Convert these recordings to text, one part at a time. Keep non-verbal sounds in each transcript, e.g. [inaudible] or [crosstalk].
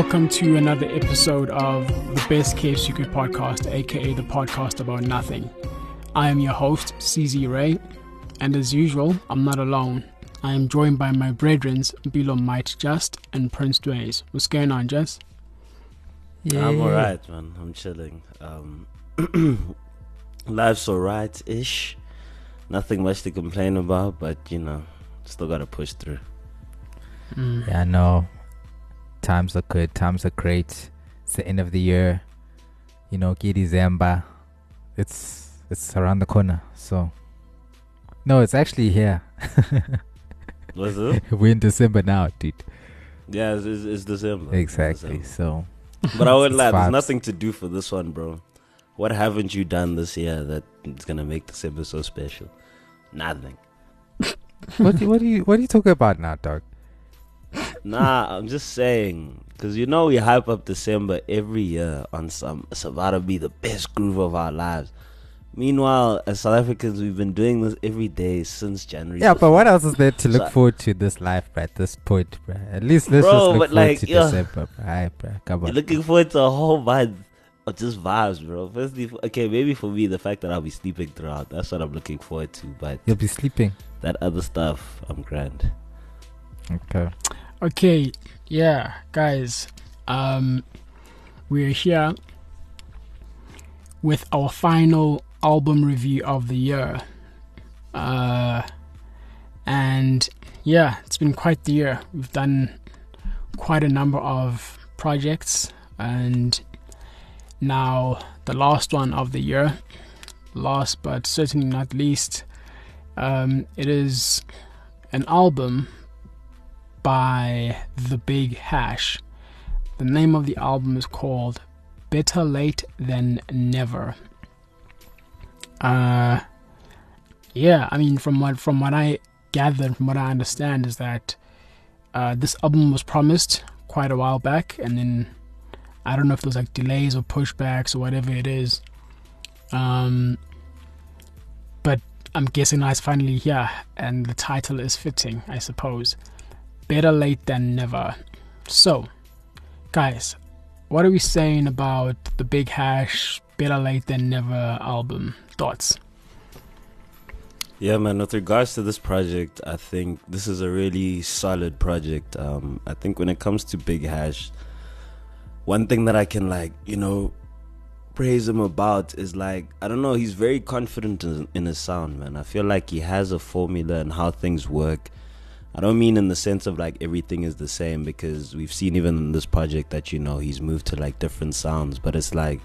welcome to another episode of the Best Kept Secret Podcast, aka the podcast about nothing. I am your host, CZ Ray, and as usual, I'm not alone. I am joined by my brethren, Bilo Might Just and Prince Dways. What's going on, Just? Yeah. I'm alright, man. I'm chilling. Um, [clears throat] life's alright ish. Nothing much to complain about, but you know, still gotta push through. Mm. Yeah, no. Times are good. Times are great. It's the end of the year. You know, Giddy Zamba. It's it's around the corner. So no, it's actually here. Oh, Was it? [laughs] We're in December now, dude. Yeah, it's, it's, it's December. Exactly. December. So, but I would lie. There's nothing to do for this one, bro. What haven't you done this year that it's gonna make December so special? Nothing. [laughs] what do, what do you what are you talking about now, dog? Nah, I'm just saying because you know we hype up December every year on some. It's about to be the best groove of our lives. Meanwhile, as South Africans, we've been doing this every day since January. Yeah, but what else is there to look so, forward to this life, bro, at this point, bro? At least let's bro, just look forward like, to yeah, December, bro. Right, bro. Come on. You're looking forward to a whole month of just vibes, bro. Firstly, okay, maybe for me, the fact that I'll be sleeping throughout, that's what I'm looking forward to. But you'll be sleeping. That other stuff, I'm grand. Okay. Okay, yeah, guys. Um, we're here with our final album review of the year. Uh, and yeah, it's been quite the year. We've done quite a number of projects, and now the last one of the year, last but certainly not least, um, it is an album by The Big Hash. The name of the album is called Better Late Than Never. Uh, yeah, I mean, from what from what I gathered, from what I understand, is that uh, this album was promised quite a while back, and then I don't know if there's like delays or pushbacks or whatever it is. Um, but I'm guessing now it's finally here, and the title is fitting, I suppose. Better late than never. So, guys, what are we saying about the Big Hash Better Late Than Never album? thoughts? Yeah, man. With regards to this project, I think this is a really solid project. Um, I think when it comes to Big Hash, one thing that I can like, you know, praise him about is like I don't know. He's very confident in, in his sound, man. I feel like he has a formula and how things work. I don't mean in the sense of like everything is the same because we've seen even in this project that you know he's moved to like different sounds, but it's like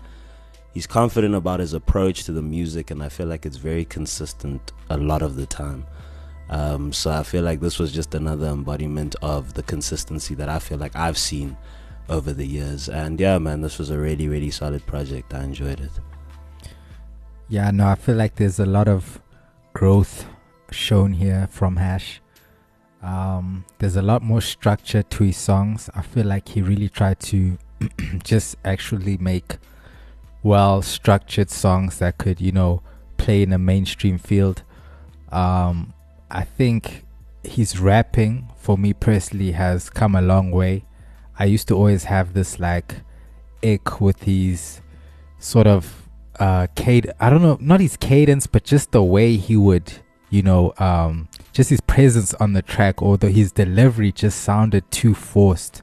he's confident about his approach to the music, and I feel like it's very consistent a lot of the time. Um, so I feel like this was just another embodiment of the consistency that I feel like I've seen over the years. And yeah, man, this was a really, really solid project. I enjoyed it. Yeah, no, I feel like there's a lot of growth shown here from Hash. Um, there's a lot more structure to his songs. I feel like he really tried to [clears throat] just actually make well structured songs that could, you know, play in a mainstream field. Um, I think his rapping, for me personally, has come a long way. I used to always have this like ick with his sort of uh cad I don't know, not his cadence, but just the way he would, you know, um just his presence on the track, although his delivery just sounded too forced,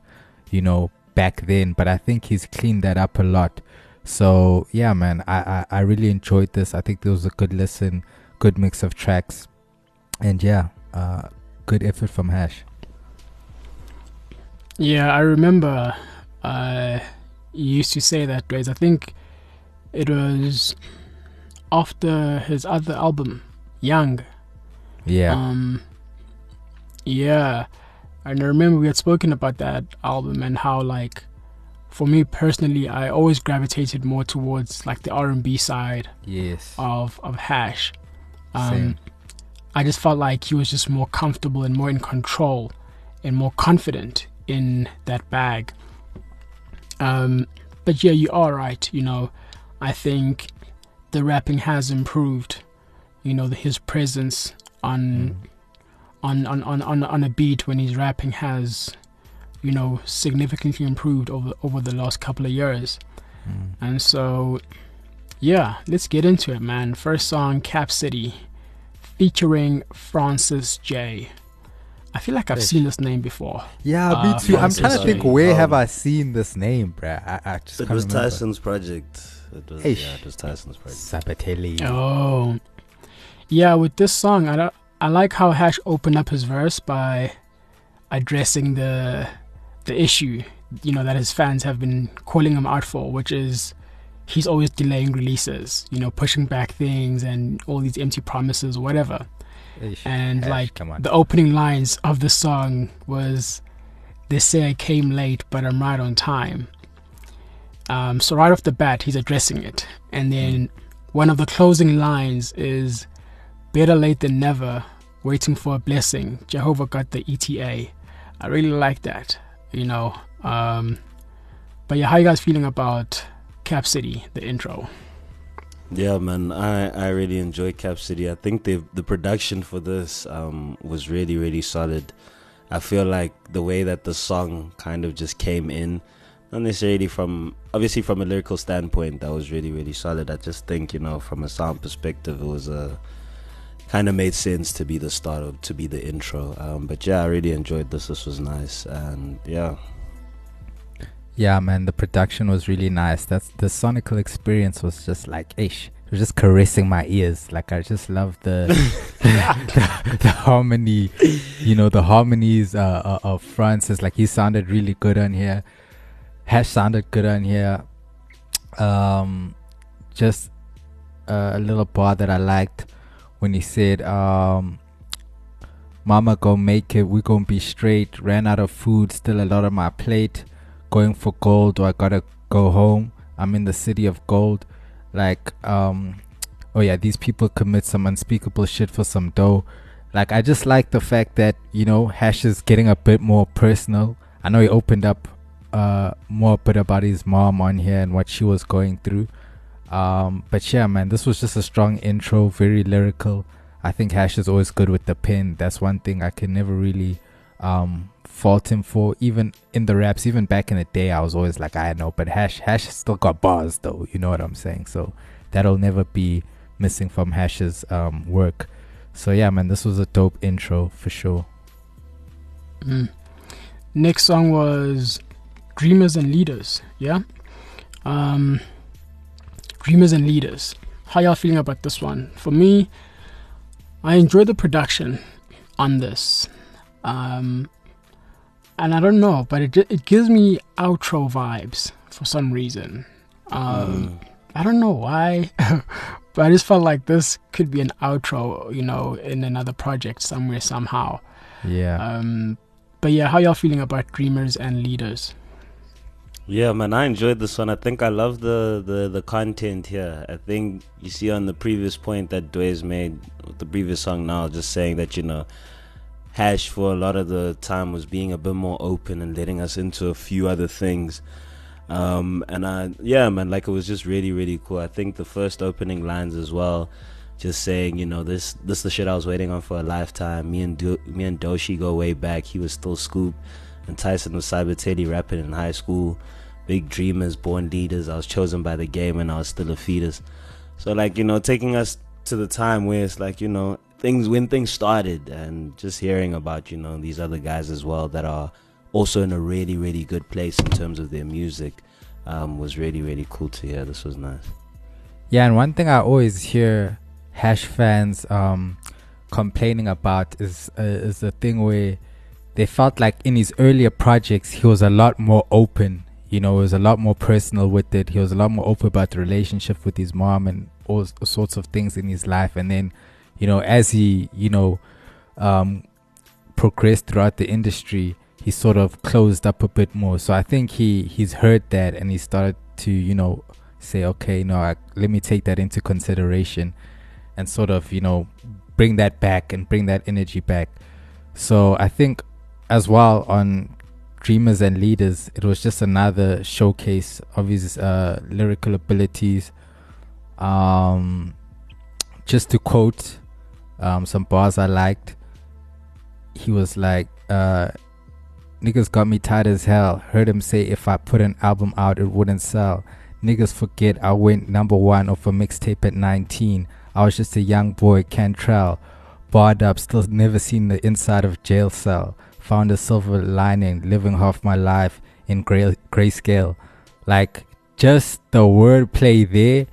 you know, back then. But I think he's cleaned that up a lot. So yeah, man, I, I, I really enjoyed this. I think there was a good listen, good mix of tracks, and yeah, uh, good effort from Hash. Yeah, I remember uh, you used to say that, Grace. I think it was after his other album, Young. Yeah. Um. Yeah, and I remember we had spoken about that album and how like for me personally, I always gravitated more towards like the R and B side. Yes. Of of Hash. Um, Same. I just felt like he was just more comfortable and more in control and more confident in that bag. Um, but yeah, you are right. You know, I think the rapping has improved. You know, the, his presence on, on, on on on on a beat when he's rapping has you know, significantly improved over over the last couple of years. Mm. And so, yeah, let's get into it, man. First song, Cap City, featuring Francis J. I feel like I've Ish. seen this name before. Yeah, Uh, me too. I'm trying to think J. where have Um, I seen this name, bruh? I, I just It can't was remember. Tyson's project. It was, Ish. yeah, it was Tyson's project. Sybateli. Oh, yeah. With this song, I don't, I like how Hash opened up his verse by addressing the the issue, you know, that his fans have been calling him out for, which is he's always delaying releases, you know, pushing back things and all these empty promises, whatever. Ish. And Hash, like the opening lines of the song was, "They say I came late, but I'm right on time." Um, so right off the bat, he's addressing it, and then one of the closing lines is, "Better late than never." Waiting for a blessing. Jehovah got the ETA. I really like that, you know. Um, but yeah, how you guys feeling about Cap City, the intro? Yeah, man, I, I really enjoy Cap City. I think the the production for this um, was really really solid. I feel like the way that the song kind of just came in, not necessarily from obviously from a lyrical standpoint, that was really really solid. I just think you know from a sound perspective, it was a kind of made sense to be the start of to be the intro. Um, but yeah, I really enjoyed this. This was nice, and yeah, Yeah, man, the production was really nice. That's the sonical experience was just like ish. It was just caressing my ears. Like I just love the the, [laughs] [laughs] the harmony, you know, the harmonies uh, uh, of Francis. Like he sounded really good on here. Hash sounded good on here. Um, just uh, a little bar that I liked when he said, um, "Mama, go make it. We gonna be straight. Ran out of food. Still a lot on my plate." going for gold or I gotta go home. I'm in the city of gold. Like, um, oh yeah, these people commit some unspeakable shit for some dough. Like, I just like the fact that, you know, Hash is getting a bit more personal. I know he opened up uh, more a bit about his mom on here and what she was going through. Um, but yeah, man, this was just a strong intro, very lyrical. I think Hash is always good with the pen. That's one thing I can never really um, fault him for. Even in the raps, even back in the day, I was always like, I know, but Hash Hash still got bars though. You know what I'm saying? So that'll never be missing from Hash's um, work. So yeah, man, this was a dope intro for sure. Mm. Next song was Dreamers and Leaders. Yeah. Um, Dreamers and Leaders. How y'all feeling about this one? For me, I enjoy the production on this. Um, and I don't know, but it it gives me outro vibes for some reason. Um, Mm. I don't know why, [laughs] but I just felt like this could be an outro, you know, in another project somewhere somehow. Yeah. Um, but yeah, how y'all feeling about dreamers and leaders? Yeah, man, I enjoyed this one. I think I love the, the, the content here. I think you see on the previous point that Dway's made with the previous song now, just saying that, you know, Hash for a lot of the time was being a bit more open and letting us into a few other things. Um, and I, yeah, man, like it was just really, really cool. I think the first opening lines as well, just saying, you know, this this is the shit I was waiting on for a lifetime. Me and Do- me and Doshi go way back. He was still Scoop, and Tyson was Sybateli rapping in high school. Big dreamers, born leaders. I was chosen by the game, and I was still a fetus. So like you know, taking us to the time where it's like you know things when things started, and just hearing about you know these other guys as well that are also in a really really good place in terms of their music um, was really really cool to hear. This was nice. Yeah, and one thing I always hear Hash fans um, complaining about is uh, is the thing where they felt like in his earlier projects he was a lot more open. You know, he was a lot more personal with it. He was a lot more open about the relationship with his mom and all sorts of things in his life. And then, you know, as he you know um, progressed throughout the industry, he sort of closed up a bit more. So I think he he's heard that and he started to you know say, okay, no, I, let me take that into consideration and sort of, you know, bring that back and bring that energy back. So I think as well on Dreamers and Leaders, it was just another showcase of his uh, lyrical abilities. Um, just to quote um, some bars I liked, he was like, uh, Niggas got me tight as hell. Heard him say if I put an album out, it wouldn't sell. Niggas forget I went number one off a mixtape at 19. I was just a young boy, Kentrell. Barred up, still never seen the inside of jail cell. Found a silver lining, living half my life in gray grayscale. Like just the wordplay there,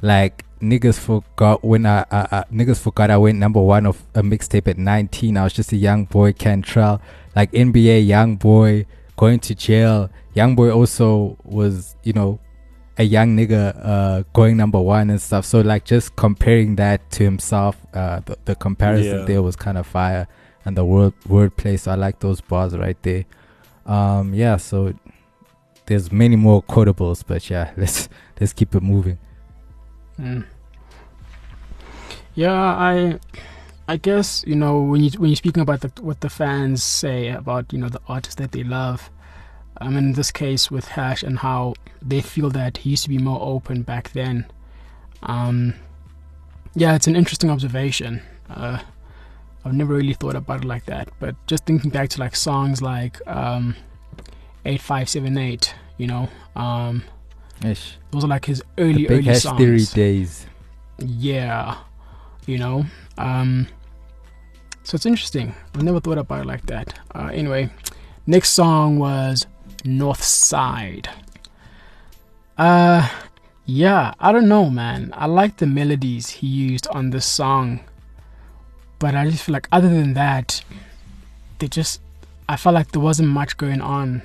like niggas forgot when I, I, I niggas forgot I went number one of a mixtape at 19. I was just a young boy, Kentrell. Like NBA young boy going to jail. Young boy also was, you know, a young nigga uh, going number one and stuff. So like just comparing that to himself, uh, the, the comparison Yeah. there was kind of fire, and the word wordplay. So I like those bars right there. Um, yeah. So there's many more quotables, but yeah, [laughs] let's let's keep it moving. Mm. Yeah, I, I guess you know when you when you're speaking about the, what the fans say about you know the artists that they love. Um, in this case with Hash and how they feel that he used to be more open back then. Um, yeah, it's an interesting observation. Uh, I've never really thought about it like that, but just thinking back to like songs like um, eight five seven eight, you know, um, Ish. those are like his early the early songs. theory days. Yeah, you know. Um, so it's interesting. I've never thought about it like that. Uh, anyway, next song was North Side. Uh, yeah, I don't know, man. I like the melodies he used on this song, but I just feel like other than that, they just I felt like there wasn't much going on.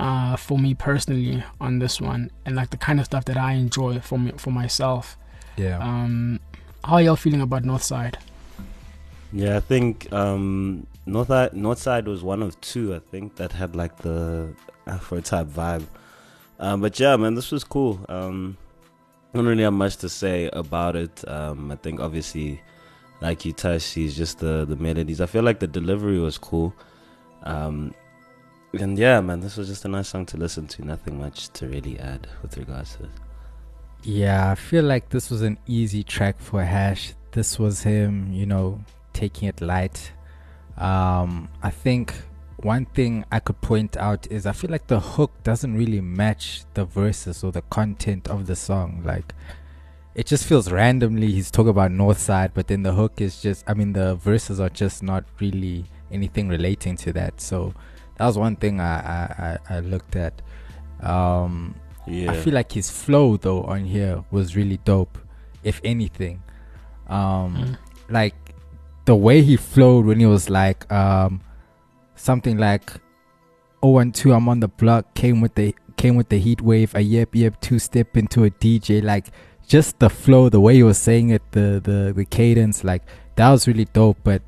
Uh, for me personally on this one, and like the kind of stuff that I enjoy for me for myself. Yeah. Um, how are y'all feeling about Northside? Yeah, I think um, North Northside was one of two. I think that had like the Afro type vibe. Um, but yeah, man, this was cool. Um, I don't really have much to say about it. Um, I think obviously, like you touched, he's just the the melodies. I feel like the delivery was cool. Um, and yeah, man, this was just a nice song to listen to. Nothing much to really add with regards to it. Yeah, I feel like this was an easy track for Hash. This was him, you know, taking it light. Um, I think one thing I could point out is I feel like the hook doesn't really match the verses or the content of the song. Like, it just feels randomly he's talking about North Side, but then the hook is just, I mean, the verses are just not really anything relating to that. So that was one thing I I, I, looked at. Um, Yeah, I feel like his flow though on here was really dope, if anything. Um Mm. like the way he flowed when he was like um something like oh and two I'm on the block came with the came with the heat wave a yep yep two step into a DJ like just the flow the way you were saying it the the the cadence like that was really dope but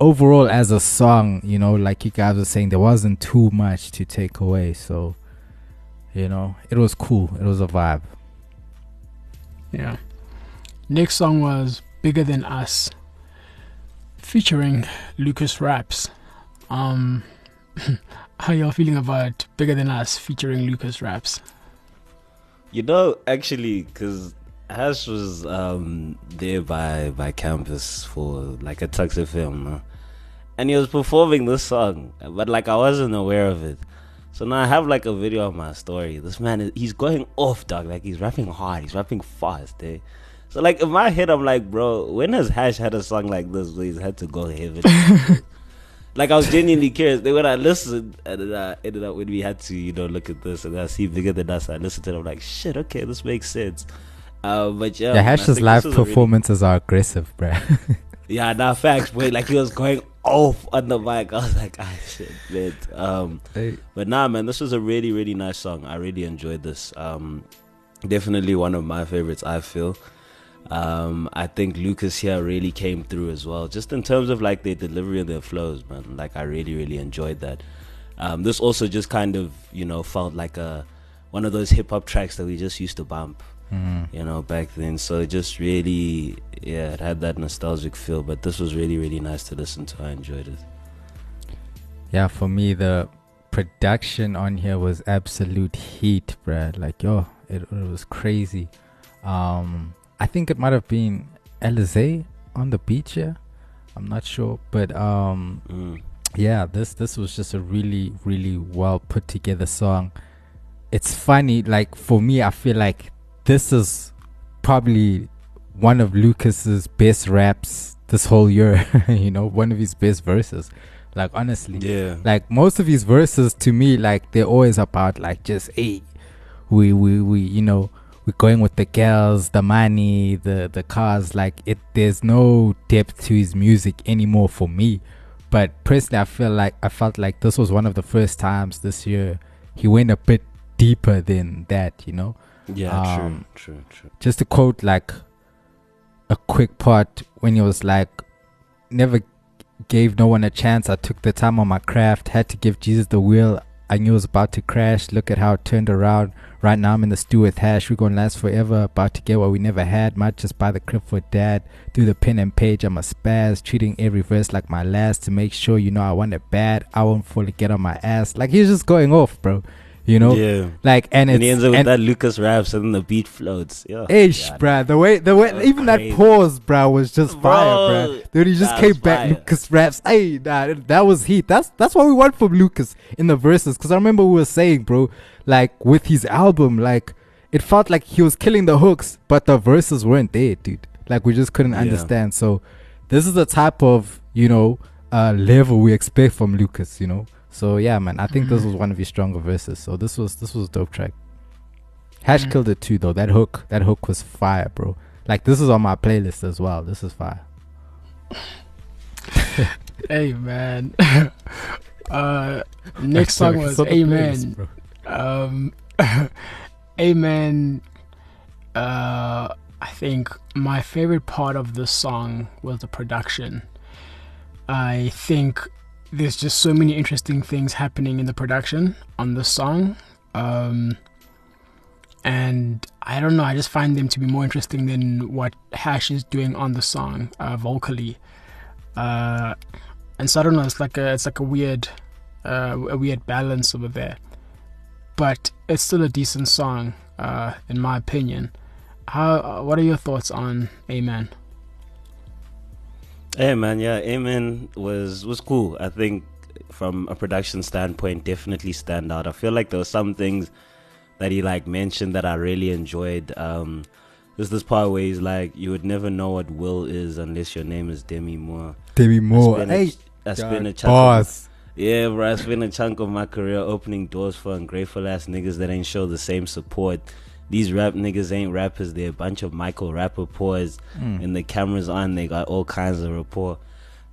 overall as a song you know like you guys were saying there wasn't too much to take away so you know it was cool it was a vibe Yeah. Next song was Bigger Than Us, featuring Lucas Raps. Um, [clears throat] how y'all feeling about Bigger Than Us featuring Lucas Raps? You know, actually, because Hash was um, there by by campus for like a Tuxedo film, and he was performing this song, but like I wasn't aware of it. So now I have like a video of my story. This man is he's going off, dog. Like he's rapping hard, he's rapping fast, eh? So like in my head, I'm like, bro, when has Hash had a song like this where he's had to go heavy? [laughs] like I was genuinely curious. Then when I listened, and then I ended up when we had to, you know, look at this and I see bigger than us. I listened to it. I'm like, shit, okay, this makes sense. Uh, but yeah, yeah, Hash's live a really- performances are aggressive bruh [laughs] yeah, nah, facts, boy. Like he was going off on the mic. I was like, ah, shit, man. Um, but nah, man, this was a really, really nice song. I really enjoyed this. Um, definitely one of my favorites. I feel. Um, I think Lucas here really came through as well, just in terms of like their delivery and their flows, man. Like I really, really enjoyed that. Um, this also just kind of, you know, felt like a one of those hip hop tracks that we just used to bump Mm. you know, back then. So it just really, yeah, it had that nostalgic feel. But this was really, really nice to listen to. I enjoyed it. yeah for me the production on here was absolute heat bruh like yo it, it was crazy um i think it might have been Alizé on the beach yeah i'm not sure but um Mm. yeah, this this was just a really really well put together song. It's funny, like for me, I feel like this is probably one of Lucas's best raps this whole year. [laughs] you know, one of his best verses. Like honestly, Yeah. like most of his verses to me, like they're always about like just hey, we we we you know we're going with the girls, the money, the the cars. Like it, there's no depth to his music anymore for me. But personally, I feel like I felt like this was one of the first times this year he went a bit deeper than that. You know, Yeah, Um, true, true, true. just to quote like a quick part when he was like, "Never gave no one a chance. I took the time on my craft. Had to give Jesus the wheel. I knew it was about to crash. Look at how it turned around. Right now I'm in the stew with hash. We're gonna last forever. About to get what we never had. Might just buy the crib for dad. Through the pen and page, I'm a spaz. Treating every verse like my last to make sure you know I want it bad. I won't fully get on my ass. Like he's just going off, bro. You know, yeah. like and, And, he ends up with that Lucas raps and then the beat floats. Yeah. Ish, Yeah, bruh. The way, the way, That even that crazy. pause, bruh, was just fire, bruh. Dude, he just that came back. fire. Lucas raps. Hey, nah, that was heat. That's that's what we want from Lucas in the verses. Cause I remember we were saying, bro, like with his album, like it felt like he was killing the hooks, but the verses weren't there, dude. Like we just couldn't Yeah. understand. So this is the type of you know uh level we expect from Lucas. You know. So yeah, man, I think this Mhm. was one of his stronger verses. So this was this was a dope track. Hash Mm. killed it too, though. That hook, that hook was fire, bro. Like this is on my playlist as well. This is fire. [laughs] Hey man. [laughs] uh, [laughs] next song was the playlist, Amen. Um, Amen. Uh, I think my favorite part of this song was the production. I think there's just so many interesting things happening in the production on the song. Um, and I don't know, I just find them to be more interesting than what Hash is doing on the song uh, vocally. Uh, and so I don't know, it's like a it's like a weird uh, a weird balance over there. But it's still a decent song, uh, in my opinion. How? What are your thoughts on Amen? Hey man, yeah, Amen was was cool. I think from a production standpoint, definitely stand out. I feel like there were some things that he like mentioned that I really enjoyed. Um, there's this part where he's like, "You would never know what will is unless your name is Demi Moore." Demi Moore. spent a Hey, ch- I spent a chunk. Of, yeah, bro, I spent a chunk of my career opening doors for ungrateful ass niggas that ain't show the same support. These rap niggas ain't rappers. They're a bunch of Michael Rappaports Mm. and the cameras on, they got all kinds of rapport.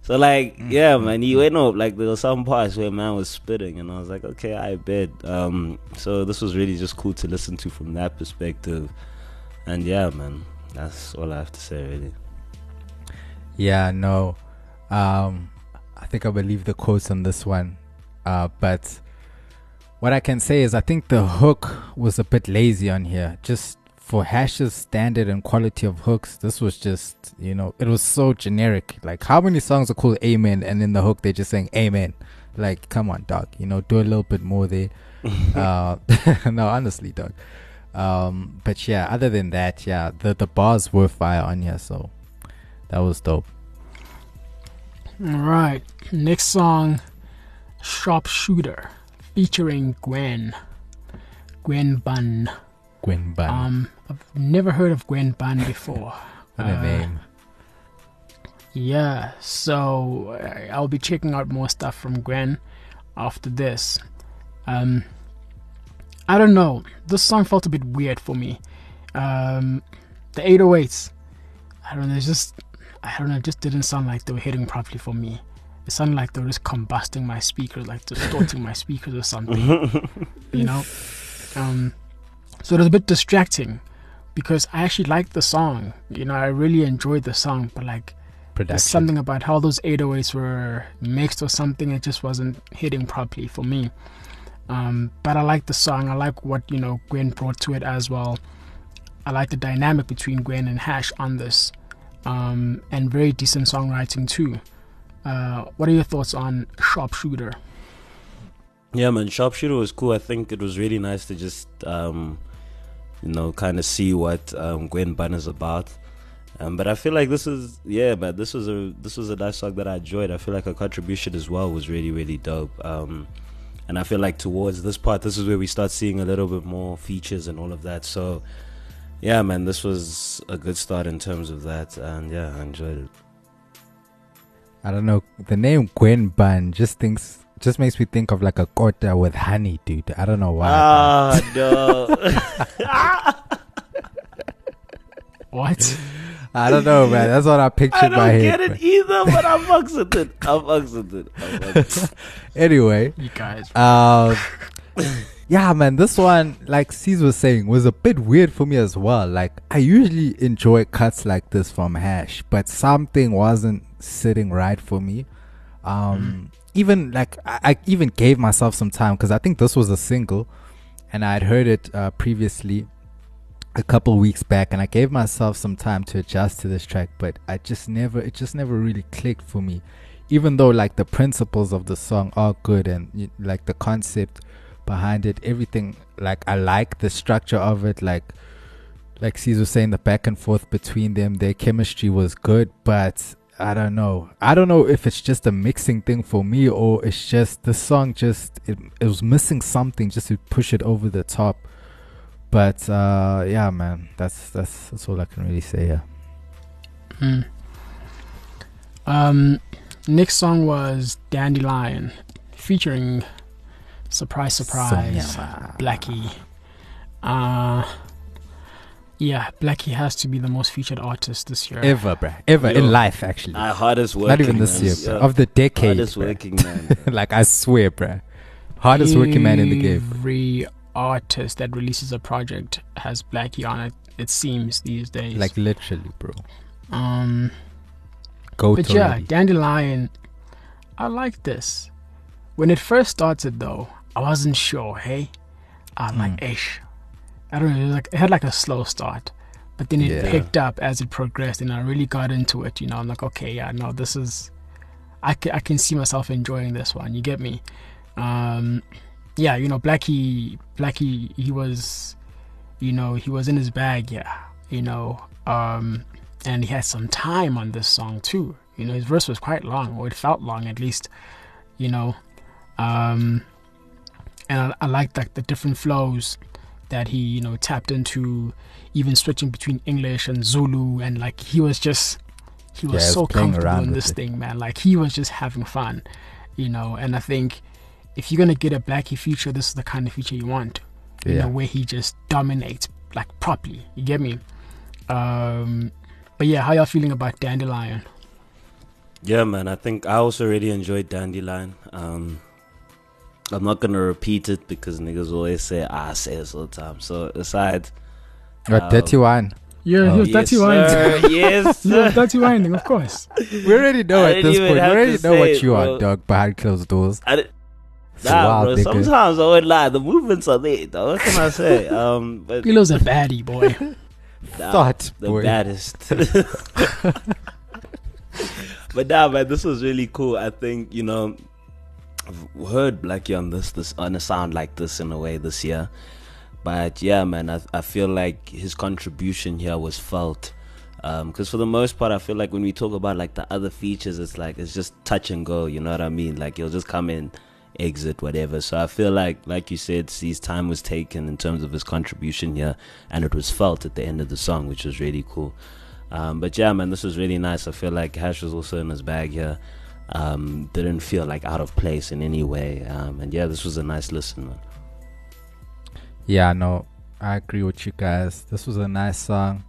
So like, Mm, yeah, man, he went up. Like there were some parts where man was spitting, and I was like, okay, I bet. Um, so this was really just cool to listen to from that perspective. And yeah, man, that's all I have to say, really. Yeah, no. Um, I think I will leave the quotes on this one. Uh, but what I can say is I think the hook was a bit lazy on here. Just for Hash's standard and quality of hooks, this was just, you know, it was so generic. Like, how many songs are called Amen and in the hook they're just saying Amen? Like, come on, dog. You know, do a little bit more there. [laughs] uh, [laughs] no, honestly, dog. Um, but yeah, other than that, yeah, the, the bars were fire on here, so that was dope. All right, next song, Sharpshooter, featuring Gwen. Gwen Bunn. Gwen Bunn. Um, I've never heard of Gwen Bunn before. [laughs] what a uh, name. Yeah, so uh, I'll be checking out more stuff from Gwen after this. Um, I don't know. This song felt a bit weird for me. Um, the 808s, I don't know. It's just, I don't know. It just didn't sound like they were hitting properly for me. It sounded like they were just combusting my speakers, like distorting my speakers or something. [laughs] you know. Um, so it was a bit distracting because I actually liked the song. You know, I really enjoyed the song, but like Production. there's something about how those 808s were mixed or something. It just wasn't hitting properly for me. Um, but I like the song. I like what you know Gwen brought to it as well. I like the dynamic between Gwen and Hash on this, um, and very decent songwriting too. Uh, what are your thoughts on Sharpshooter? Yeah, man, Sharpshooter was cool. I think it was really nice to just, um, you know, kind of see what um, Gwen Bunn is about. Um, but I feel like this is yeah, man. This was a this was a nice song that I enjoyed. I feel like her contribution as well was really really dope. Um, and I feel like towards this part, this is where we start seeing a little bit more features and all of that. So yeah, man, this was a good start in terms of that, and yeah, I enjoyed it. I don't know. The name Gwen Bunn just thinks just makes me think of like a quarter with honey, dude. I don't know why. Ah no. [laughs] What? I don't know, man. That's what I pictured I don't head. get it man. either, but I'm fucks with it. I'm fucks with it. I'm fucks with it. Anyway, You guys. um, [laughs] yeah, man. This one, like C's was saying, was a bit weird for me as well. Like I usually enjoy cuts like this from Hash, but something wasn't sitting right for me. Um, even like I, I even gave myself some time because I think this was a single, and I had heard it uh, previously a couple weeks back and I gave myself some time to adjust to this track but I just never it just never really clicked for me even though like the principles of the song are good and like the concept behind it everything like I like the structure of it like like Caesar was saying the back and forth between them their chemistry was good but I don't know I don't know if it's just a mixing thing for me or it's just the song just it, it was missing something just to push it over the top but uh yeah man that's that's that's all i can really say yeah Hmm. Um, next song was Dandelion, featuring surprise, surprise, Sonia. Blxckie. Uh, yeah, Blxckie has to be the most featured artist this year. ever bruh ever Yo. in life actually Our hardest working. not even this man. year Yeah. of the decade Hardest bruh. working man. [laughs] like i swear bruh hardest working man in the game Every artist that releases a project has Blxckie on it. It seems these days. like literally bro um, go but to yeah, Dandelion. I like this. When it first started, though, I wasn't sure. Hey, I'm like, Mm. ish. I don't know. It, was like, it had like a slow start, but then it Yeah. picked up as it progressed, and I really got into it. You know, I'm like, okay, yeah, no, this is. I can, I can see myself enjoying this one. You get me? Um, yeah, you know, Blxckie, Blxckie, he was, you know, he was in his bag. Yeah, you know, um, and he had some time on this song too. You know, his verse was quite long, or it felt long at least. You know, um, and I, I liked like the different flows that he you know tapped into, even switching between English and Zulu, and like he was just he was Yeah, he was so comfortable around in with this it. thing, man. Like he was just having fun, you know. And I think if you're gonna get a Blackie feature, this is the kind of feature you want you yeah know, where he just dominates like properly. You get me? Um, but yeah, how y'all feeling about Dandelion? Yeah, man. I think I also really enjoyed Dandelion. Um, I'm not gonna repeat it because niggas always say "Ah, I say this all the time. So aside, Got um, dirty wine Yeah, Oh. he was yes, dirty winding. sir, yes, [laughs] He was sir. dirty winding, of course. [laughs] we already know I at this point we already know what it, you bro. are dog behind closed doors I did- It's a Nah, wild bro. nigga. Sometimes I would lie. The movements are there, though. What can I say? [laughs] Um, but Pilo's a baddie, boy. nah, thought the boy. baddest. but nah, man, this was really cool. I think you know, I've heard Blxckie on this, this on a sound like this in a way this year. But yeah, man, I I feel like his contribution here was felt. Because for the most part, I feel like when we talk about like the other features, it's like it's just touch and go. You know what I mean? Like he'll just come in, exit, whatever. So I feel like, like you said, his time was taken in terms of his contribution here, and it was felt at the end of the song, which was really cool. Um, but yeah, man, this was really nice. I feel like Hash was also in his bag here. Um, didn't feel like out of place in any way. Um, and yeah, this was a nice listen, man. Yeah, no, I agree with you guys. This was a nice song.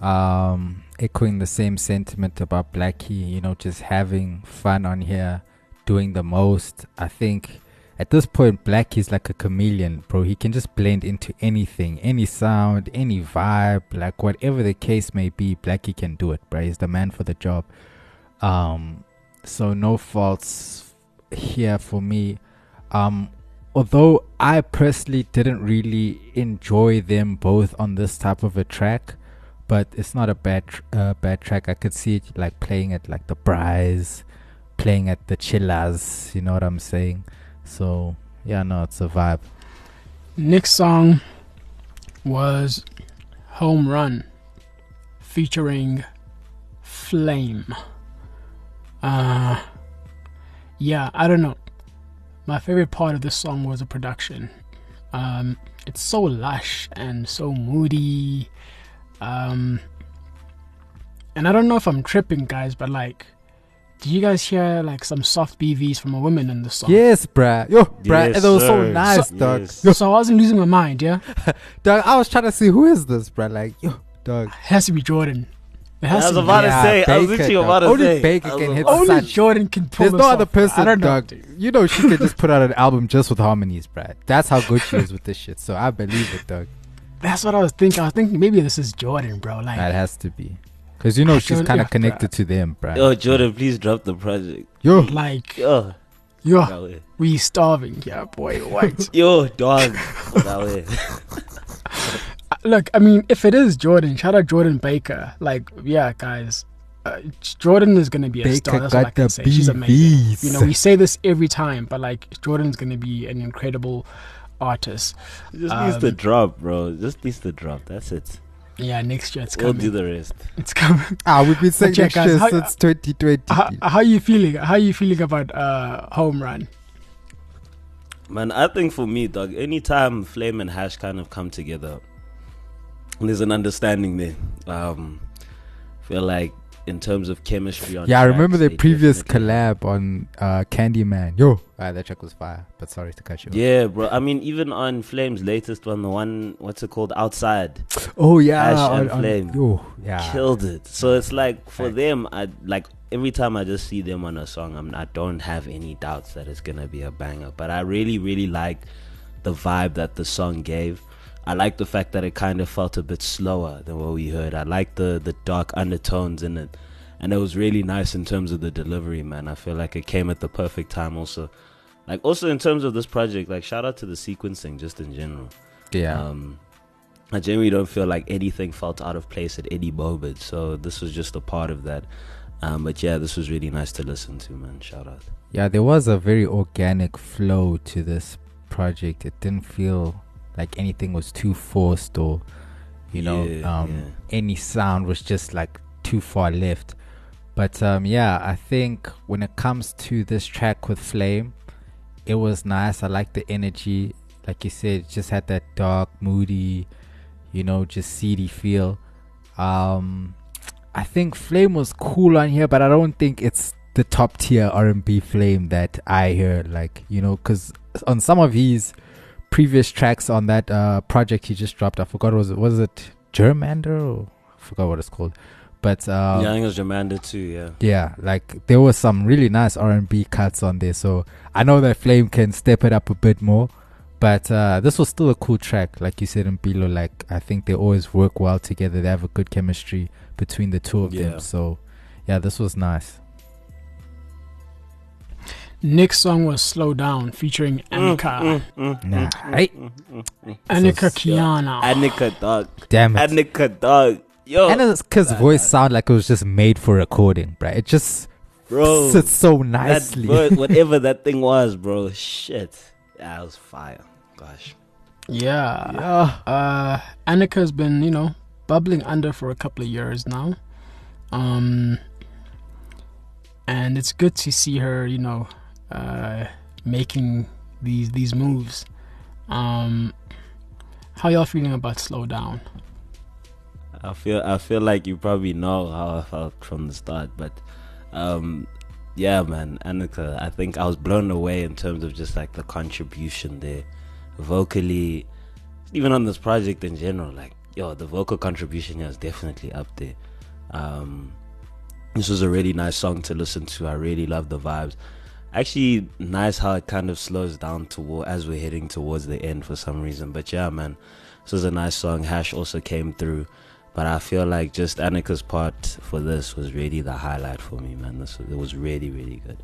Um, echoing the same sentiment about Blxckie, you know, just having fun on here, doing the most. I think at this point, Blxckie's like a chameleon, bro. He can just blend into anything, any sound, any vibe, like whatever the case may be. Blxckie can do it, bro. He's the man for the job. Um, so no faults here for me. Um, although I personally didn't really enjoy them both on this type of a track, but it's not a bad uh, bad track. I could see it like playing at like the Bryce, playing at the Chillas. You know what I'm saying? So yeah, no, it's a vibe. Next song was Home Run, featuring Flame. Uh, yeah, I don't know. My favorite part of this song was the production. Um, it's so lush and so moody. Um, and I don't know if I'm tripping, guys, but like, did you guys hear like some soft BVs from a woman in the song? Yes, bruh. Yo, bruh. Yes, that was so nice, So- dog. yes. Yo, So I wasn't losing my mind, yeah? [laughs] dog. I was trying to see who is this, bruh. Like, yo, dog. It has to be Jordan. It has I was to be. about to say, I was literally dog. about to Only say. Baker I can hit about- the Only sun. Jordan can pull There's no off. other person, I don't know. dog. dude. You know, she could just put out an album just with harmonies, bruh. That's how good she is with this shit. So I believe it, dog. That's what I was thinking. I was thinking maybe this is Jordan, bro. Like, That has to be. Because, you know, she's kind of connected to them, bruh. Yo, Jordan, please drop the project. Yo, like, Yo, yo, we starving, yeah, boy. What? [laughs] Yo, dog. that way. [laughs] Look, I mean, if it is Jordan, shout out Jordan Baker. Like, yeah, guys, uh, Jordan is gonna be a star. Baker That's all I got can the say. She's amazing. You know, we say this every time, but like, Jordan's gonna be an incredible artist. Just needs to Um, drop, bro. Just needs to drop. That's it. Yeah, next year it's coming. We'll coming. do the rest. It's coming. [laughs] Ah, we've been saying yeah, that guys, shit how- since 2020. how, how you feeling? How are you feeling about uh home run? Man, I think for me, dog, anytime Flame and Hash kind of come together, there's an understanding there. Um, feel like in terms of chemistry on yeah, I remember their previous collab on uh, Candyman. Yo, ah, that track was fire. But sorry to cut you. off. Yeah, bro. I mean, even on Flame's latest one, the one, what's it called? Outside. Oh yeah, Ash on- and on- Flame. yo, yeah. killed it. So it's like for them, I like every time I just see them on a song, I'm I don't have any doubts that it's gonna be a banger. But I really, really like the vibe that the song gave. I like the fact that it kind of felt a bit slower than what we heard. I like the the dark undertones in it, and it was really nice in terms of the delivery. Man, I feel like it came at the perfect time. Also, like also in terms of this project, like shout out to the sequencing just in general. Yeah. Um, I genuinely don't feel like anything felt out of place at any moment. So this was just a part of that. Um, but yeah, this was really nice to listen to, man. Shout out. Yeah, there was a very organic flow to this project. It didn't feel like anything was too forced or, you know, Yeah, um, yeah. any sound was just like too far left. But um, yeah, I think when it comes to this track with Flame, it was nice. I like the energy. Like you said, it just had that dark, moody, you know, just seedy feel. Um, I think Flame was cool on here, but I don't think it's the top tier R&B Flame that I hear. Like you know, because on some of his previous tracks on that uh, project he just dropped, I forgot was it was it Germander or I forgot what it's called, but um, yeah, I think it was Jamanda too. Yeah. yeah, like there was some really nice R and B cuts on there. So I know that Flame can step it up a bit more, but uh, this was still a cool track, like you said in Bilo. Like I think they always work well together. They have a good chemistry between the two of Yeah. them. So yeah, this was nice. Next song was "Slow Down" featuring Mm, Annika. Mm, mm, mm, nah, right? Annika So- Kiana. Annika dog. Damn it. Annika dog. Yo, Annika's Nah, voice nah. sound like it was just made for recording, bro. It just bro. sits so that nicely. word, [laughs] whatever that thing was, bro. Shit. That was fire. Gosh. yeah. yeah. Uh, Annika's been, you know, bubbling under for a couple of years now. Um, and it's good to see her, you know, uh, making these these moves. Um, how y'all feeling about "Slow Down"? I feel I feel like you probably know how I felt from the start, but um yeah man, Annika, I think I was blown away in terms of just like the contribution there. Vocally even on this project in general, like yo, the vocal contribution is definitely up there. Um this was a really nice song to listen to. I really love the vibes. Actually, nice how it kind of slows down toward as we're heading towards the end for some reason. But yeah, man, this was a nice song. Hash also came through. But I feel like just Annika's part for this was really the highlight for me, man. This was, it was really, really good.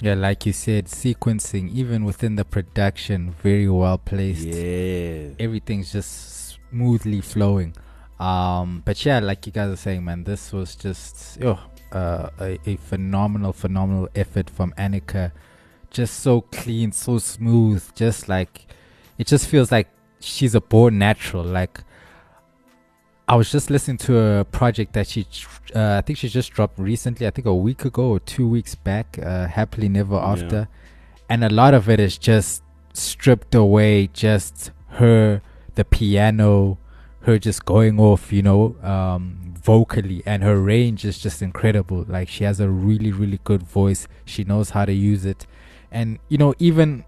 Yeah, like you said, sequencing, even within the production, very well placed. Yeah. Everything's just smoothly flowing. Um, but yeah, like you guys are saying, man, this was just oh, uh, a, a phenomenal, phenomenal effort from Annika. Just so clean, so smooth. Just like it just feels like she's a born natural. Like I was just listening to a project that she, uh, I think she just dropped recently. I think a week ago or two weeks back. Uh, Happily Never After, yeah. and a lot of it is just stripped away. Just her, the piano, her just going off. You know, um, vocally, and her range is just incredible. Like she has a really, really good voice. She knows how to use it, and you know, even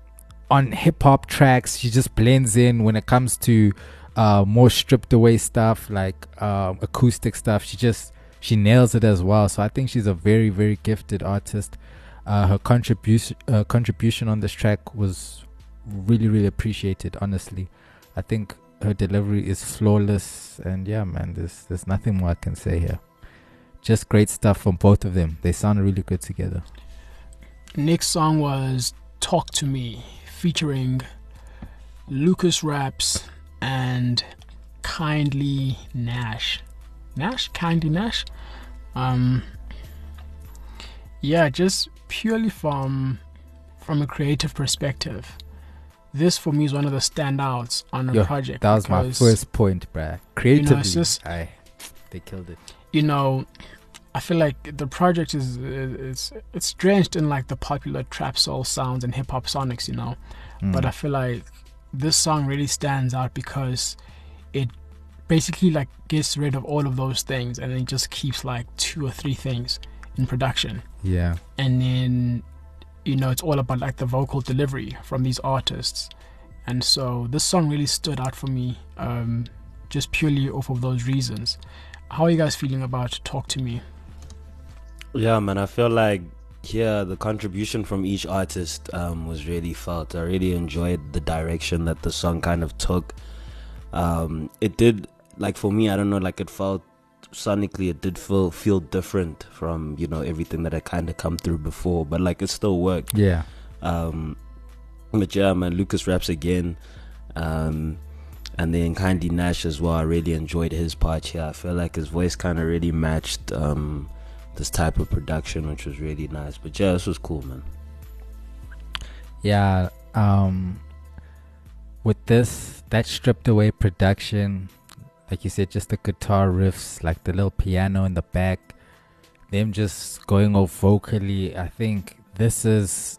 on hip hop tracks, she just blends in when it comes to uh, more stripped away stuff like um, acoustic stuff. She just she nails it as well. So I think she's a very very gifted artist. Uh, her contribution uh, contribution on this track was really really appreciated. Honestly, I think her delivery is flawless. And yeah, man, there's there's nothing more I can say here. Just great stuff from both of them. They sound really good together. Next song was "Talk to Me" featuring Lucas Raps and Kindly Nash. Nash? Kindly Nash? Um, yeah, just purely from from a creative perspective. This for me is one of the standouts on the Yo, project. That was my first point, bruh. Creatively, you know, just, aye, they killed it. You know, I feel like the project is it's it's drenched in like the popular trap soul sounds and hip hop sonics, you know. Mm. But I feel like this song really stands out because it basically like gets rid of all of those things and it just keeps like two or three things in production. Yeah. And then you know it's all about like the vocal delivery from these artists. And so this song really stood out for me um, just purely off of those reasons. How are you guys feeling about Talk to Me? Yeah, man, I feel like yeah, the contribution from each artist um, was really felt. I really enjoyed the direction that the song kind of took. Um, it did, like for me, I don't know, like it felt sonically, it did feel feel different from you know everything that I kind of come through before, but like it still worked. Yeah. Um, but yeah, man, Lucas raps again. Um, and then Kindly Nash as well. I really enjoyed his part here. I feel like his voice kind of really matched um, this type of production, which was really nice. But yeah, this was cool, man. Yeah, um, with this, that stripped away production, like you said, just the guitar riffs, like the little piano in the back, them just going off vocally. I think this is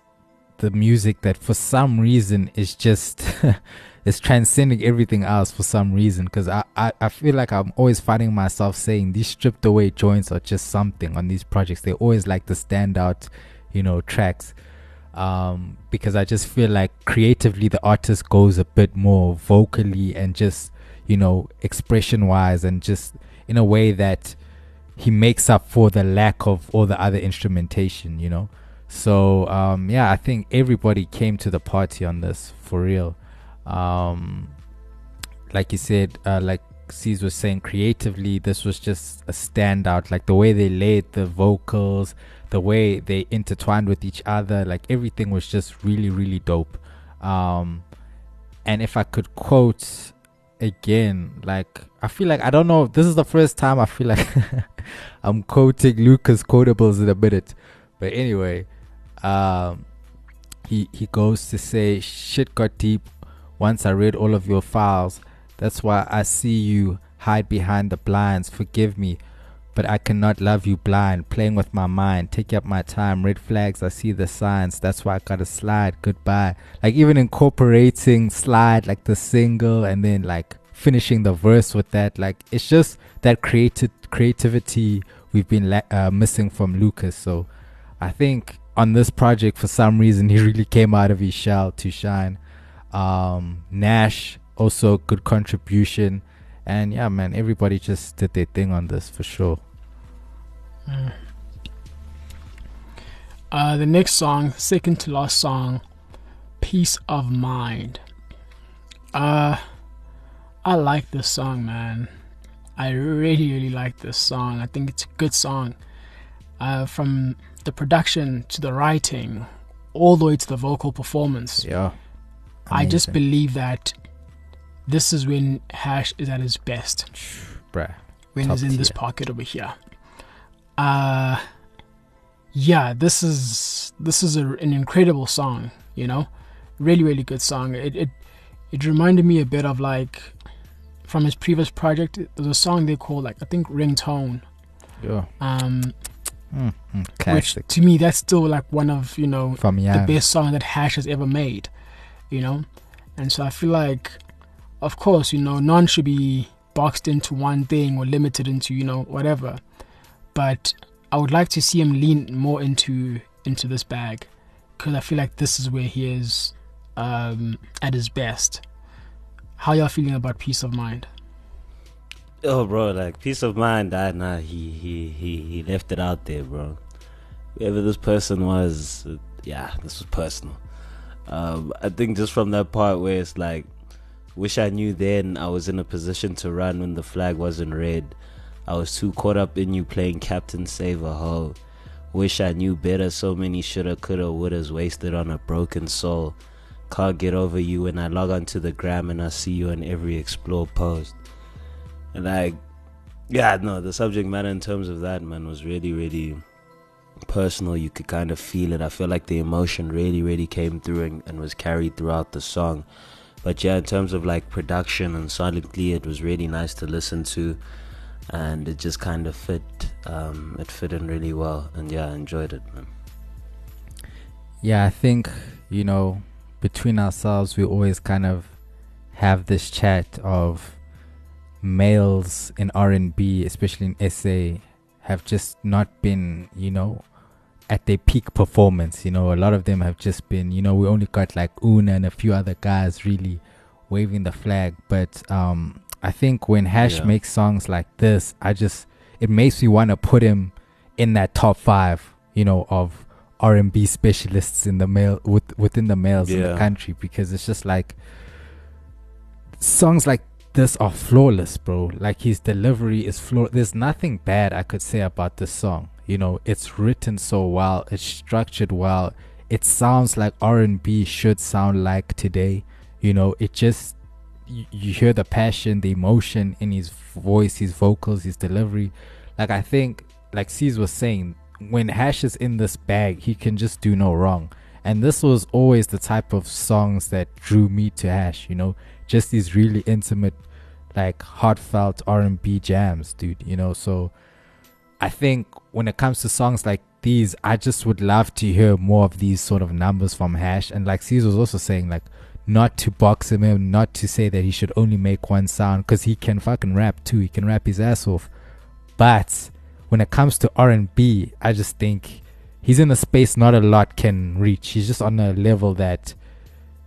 the music that, for some reason, is just [laughs] it's transcending everything else for some reason because I, I, I feel like I'm always finding myself saying these stripped away joints are just something on these projects. They always like the standout, you know, tracks. Um, because I just feel like creatively the artist goes a bit more vocally and just, you know, expression wise and just in a way that he makes up for the lack of all the other instrumentation, you know. So um, yeah, I think everybody came to the party on this for real um, like you said, uh, like C's was saying, creatively, this was just a standout. Like the way they laid the vocals, the way they intertwined with each other, like everything was just really, really dope. Um, and if I could quote again, like I feel like I don't know. This is the first time I feel like [laughs] I'm quoting Lucas quotables in a minute, but anyway, um, he he goes to say, "Shit got deep once I read all of your files. That's why I see you hide behind the blinds. Forgive me, but I cannot love you blind. Playing with my mind, take up my time. Red flags, I see the signs. That's why I gotta slide. Goodbye. Like even incorporating slide, like the single, and then like finishing the verse with that. Like it's just that creative creativity we've been uh, missing from Lucas. So I think on this project, for some reason, [laughs] he really came out of his shell to shine. Um, Nash also good contribution, and yeah, man, everybody just did their thing on this for sure. Mm. Uh, the next song, second to last song, "Peace of Mind." Uh, I like this song, man. I really, really like this song. I think it's a good song. Uh, from the production to the writing, all the way to the vocal performance. Yeah. I just believe that this is when Hash is at his best. Bruh. When he's in tier. this pocket over here. Uh yeah, this is this is a, an incredible song, you know? Really, really good song. It it it reminded me a bit of like from his previous project. There's a song they call like I think Ringtone. Yeah. Um, Mm, mm, which to me that's still like one of you know From the best song that Hash has ever made, you know? And so I feel like, of course, you know, none should be boxed into one thing or limited into, you know, whatever. But I would like to see him lean more into into this bag because I feel like this is where he is um, at his best. How y'all feeling about peace of mind? Oh, bro, like peace of mind. I nah, he he he he left it out there, bro. Whoever this person was, yeah, this was personal. Um, I think just from that part where it's like, wish I knew then I was in a position to run when the flag wasn't red. I was too caught up in you playing captain save a hoe. Wish I knew better. So many shoulda, coulda, wouldas wasted on a broken soul. Can't get over you when I log onto the gram and I see you in every explore post. And like, yeah, no, the subject matter in terms of that man was really, really personal. You could kind of feel it. I feel like the emotion really, really came through and, and was carried throughout the song. But yeah, in terms of like production and sonically, it was really nice to listen to, and it just kind of fit. Um, it fit in really well, and yeah, I enjoyed it, man. Yeah, I think, you know, between ourselves, we always kind of have this chat of males in R&B, especially in SA, have just not been, you know, at their peak performance. You know, a lot of them have just been, you know, we only got like Una and a few other guys really waving the flag. But um, I think when Hash Yeah. makes songs like this, I just, it makes me want to put him in that top five, you know, of R&B specialists in the male with, within the males in the country because it's just like songs like this are flawless, bro. Like his delivery is flawless. There's nothing bad I could say about this song. You know, it's written so well, it's structured well. It sounds like R&B should sound like today. You know, it just you, you hear the passion, the emotion in his voice, his vocals, his delivery. Like I think, like C's was saying, when Hash is in this bag, he can just do no wrong. And this was always the type of songs that drew me to Hash. You know, just these really intimate, like heartfelt R&B jams, dude. You know, so I think when it comes to songs like these, I just would love to hear more of these sort of numbers from Hash. And like C's was also saying, like not to box him in, not to say that he should only make one sound because he can fucking rap too. He can rap his ass off. But when it comes to R&B, I just think he's in a space not a lot can reach. He's just on a level that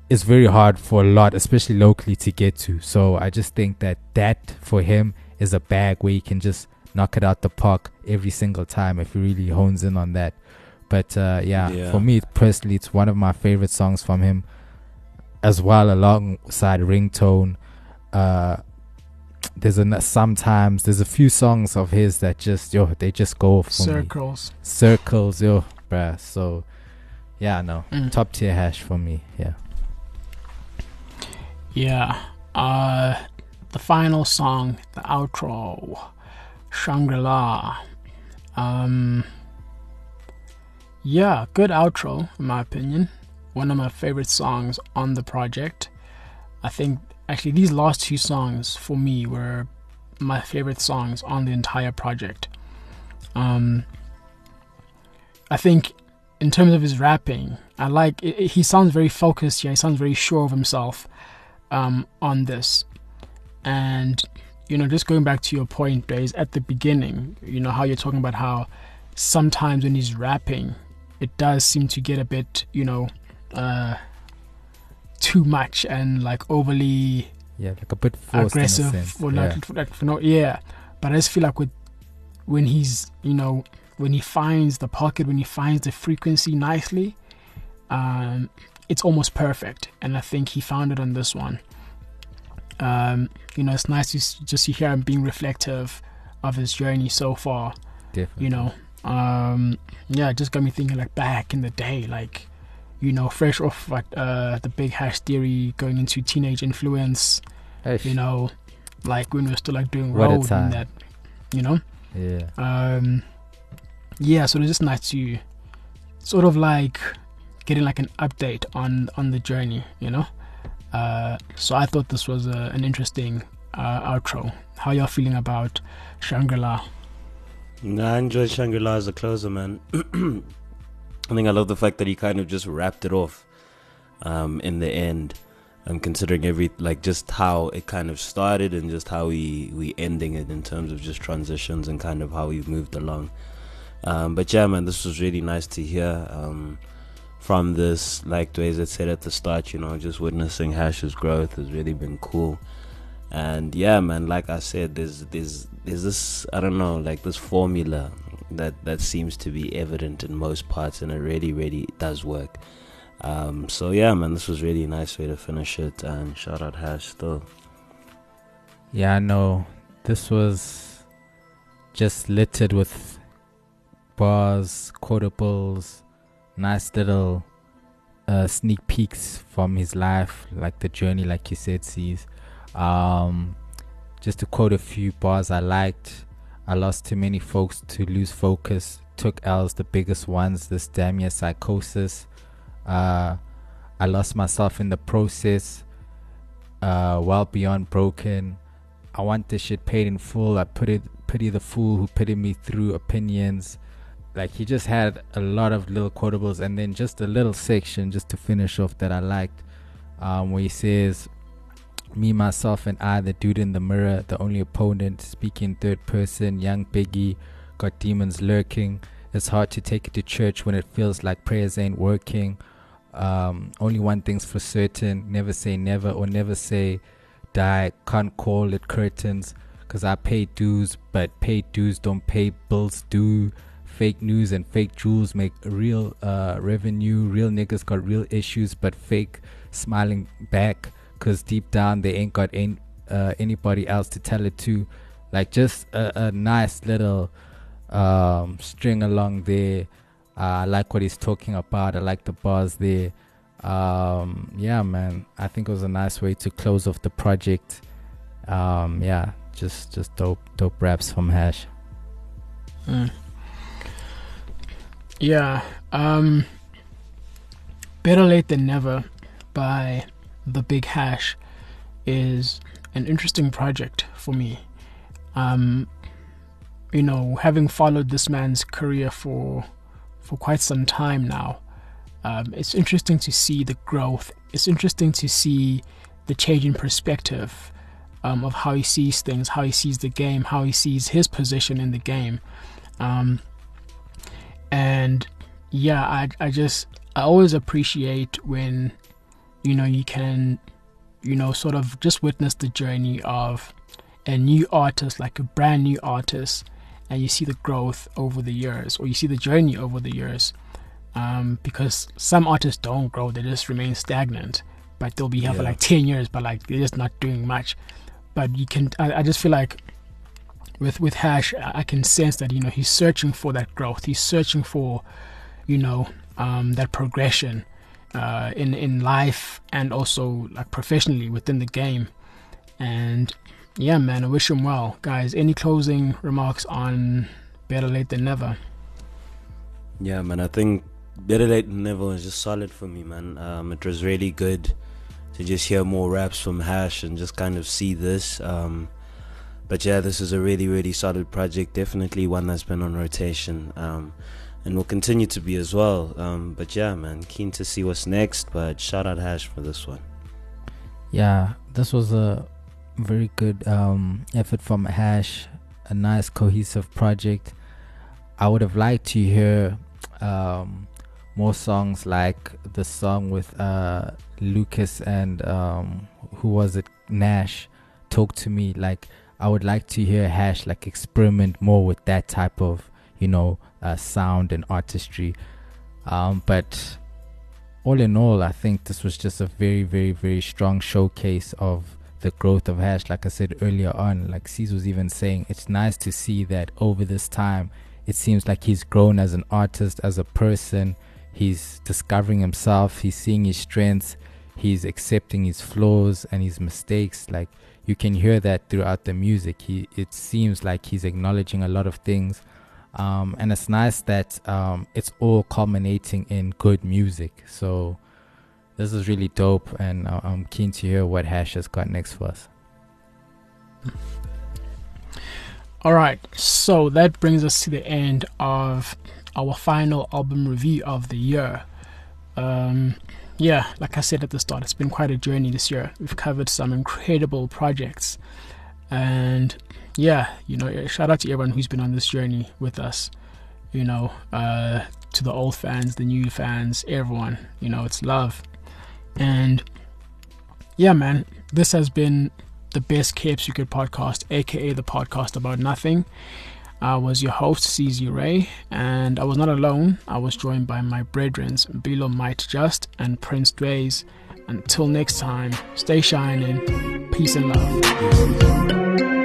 is very hard for a lot, especially locally, to get to. So I just think that that for him is a bag where he can just knock it out the park every single time if he really hones in on that. But uh, yeah, Yeah. for me personally, it's one of my favorite songs from him, as well alongside Ringtone. Uh, there's a sometimes there's a few songs of his that just yo they just go for me. Circles. Circles, yo, bruh. So yeah, no, Mm. top tier hash for me. Yeah. Yeah. Uh the final song, the outro, Shangri-La. Um Yeah, good outro in my opinion. One of my favorite songs on the project. I think actually these last two songs for me were my favorite songs on the entire project. Um I think in terms of his rapping, I like it, it- he sounds very focused here. He sounds very sure of himself um, on this. And, you know, just going back to your point, Days, at the beginning, you know, how you're talking about how sometimes when he's rapping, it does seem to get a bit, you know, uh, too much and like overly Yeah, like a bit a aggressive sense. or yeah. like, like for no yeah but i just feel like with when he's you know when he finds the pocket when he finds the frequency nicely um it's almost perfect and i think he found it on this one um you know it's nice to just to hear him being reflective of his journey so far Definitely. you know um yeah it just got me thinking like back in the day like you know fresh off like uh the big hash theory going into teenage influence Eish. you know, like when we're still like doing What a road and that, you know. Yeah. Um, yeah, so it's just nice to sort of like getting like an update on on the journey, you know. Uh, so I thought this was a, an interesting uh, outro. How y'all feeling about Shangri La? Nah, I enjoy Shangri La as a closer, man. [clears throat] I think I love the fact that he kind of just wrapped it off um, in the end. I'm considering every like just how it kind of started and just how we we ending it in terms of just transitions and kind of how we've moved along. Um, but yeah, man, this was really nice to hear um, from this. Like Dwayne said at the start, you know, just witnessing Hash's growth has really been cool. And yeah, man, like I said, there's there's there's this I don't know like this formula that that seems to be evident in most parts, and it really really does work. Um, so yeah, man, this was really a nice way to finish it, and shout out Hash still. Yeah, I know this was just littered with bars, quotables, nice little uh, sneak peeks from his life, like the journey, like you said, sees. Um, just to quote a few bars I liked, I lost too many folks to lose focus. Took L's, the biggest ones, this damn near psychosis. Uh, I lost myself in the process. Uh, well beyond broken. I want this shit paid in full. I put it pity the fool who pitied me through opinions. Like he just had a lot of little quotables and then just a little section just to finish off that I liked. Um, where he says, Me, myself, and I, the dude in the mirror, the only opponent, speaking third person, young Biggie, got demons lurking. It's hard to take it to church when it feels like prayers ain't working. Um, only one thing's for certain never say never or never say die. Can't call it curtains because I pay dues, but paid dues don't pay bills due. Fake news and fake jewels make real uh, revenue. Real niggas got real issues, but fake smiling back because deep down they ain't got any, uh, anybody else to tell it to. Like just a, a nice little um, string along there. Uh, I like what he's talking about. I like the bars there. Um, yeah, man. I think it was a nice way to close off the project. Um, yeah, just just dope dope raps from Hash. Mm. Yeah. Um, Better Late Than Never by The Big Hash is an interesting project for me. Um, you know, having followed this man's career for for quite some time now, um, it's interesting to see the growth. It's interesting to see the change in perspective um, of how he sees things, how he sees the game, how he sees his position in the game. Um, and yeah, I, I just, I always appreciate when, you know, you can, you know, sort of just witness the journey of a new artist, like a brand new artist, and you see the growth over the years, or you see the journey over the years. Um, because some artists don't grow, they just remain stagnant. But they'll be here yeah. for like 10 years, but like they're just not doing much. But you can, I, I just feel like with with Hash, I can sense that you know he's searching for that growth. He's searching for, you know, um, that progression uh, in in life and also like professionally within the game. And yeah, man, I wish him well, guys. Any closing remarks on Better Late Than Never? Yeah, man. I think Better Late Than Never was just solid for me, man. Um, it was really good to just hear more raps from Hash and just kind of see this. Um, but yeah, this is a really, really solid project. Definitely one that's been on rotation. Um, and will continue to be as well. Um, but yeah, man, keen to see what's next. But shout out Hash for this one. Yeah, this was a very good um, effort from Hash. A nice cohesive project. I would have liked to hear um, more songs like the song with uh, Lucas and um, who was it Nash talk to me like I would like to hear Hash like experiment more with that type of you know uh, sound and artistry. Um, but all in all I think this was just a very very very strong showcase of the growth of Hash. Like I said earlier on like C's was even saying it's nice to see that over this time it seems like he's grown as an artist as a person. He's discovering himself. He's seeing his strengths. He's accepting his flaws and his mistakes. Like you can hear that throughout the music. He it seems like he's acknowledging a lot of things um, and it's nice that um, it's all culminating in good music so this is really dope and i'm keen to hear what hash has got next for us [laughs] All right, so that brings us to the end of our final album review of the year. Um, yeah, like I said at the start, it's been quite a journey this year. We've covered some incredible projects, and yeah, you know, shout out to everyone who's been on this journey with us. You know, uh, to the old fans, the new fans, everyone. You know, it's love, and yeah, man, this has been the Best Kept Secret podcast, aka the podcast about nothing. I was your host, CZ Ray, and I was not alone. I was joined by my brethren, Bilo Might Just and Prince Dways. Until next time, stay shining. Peace and love.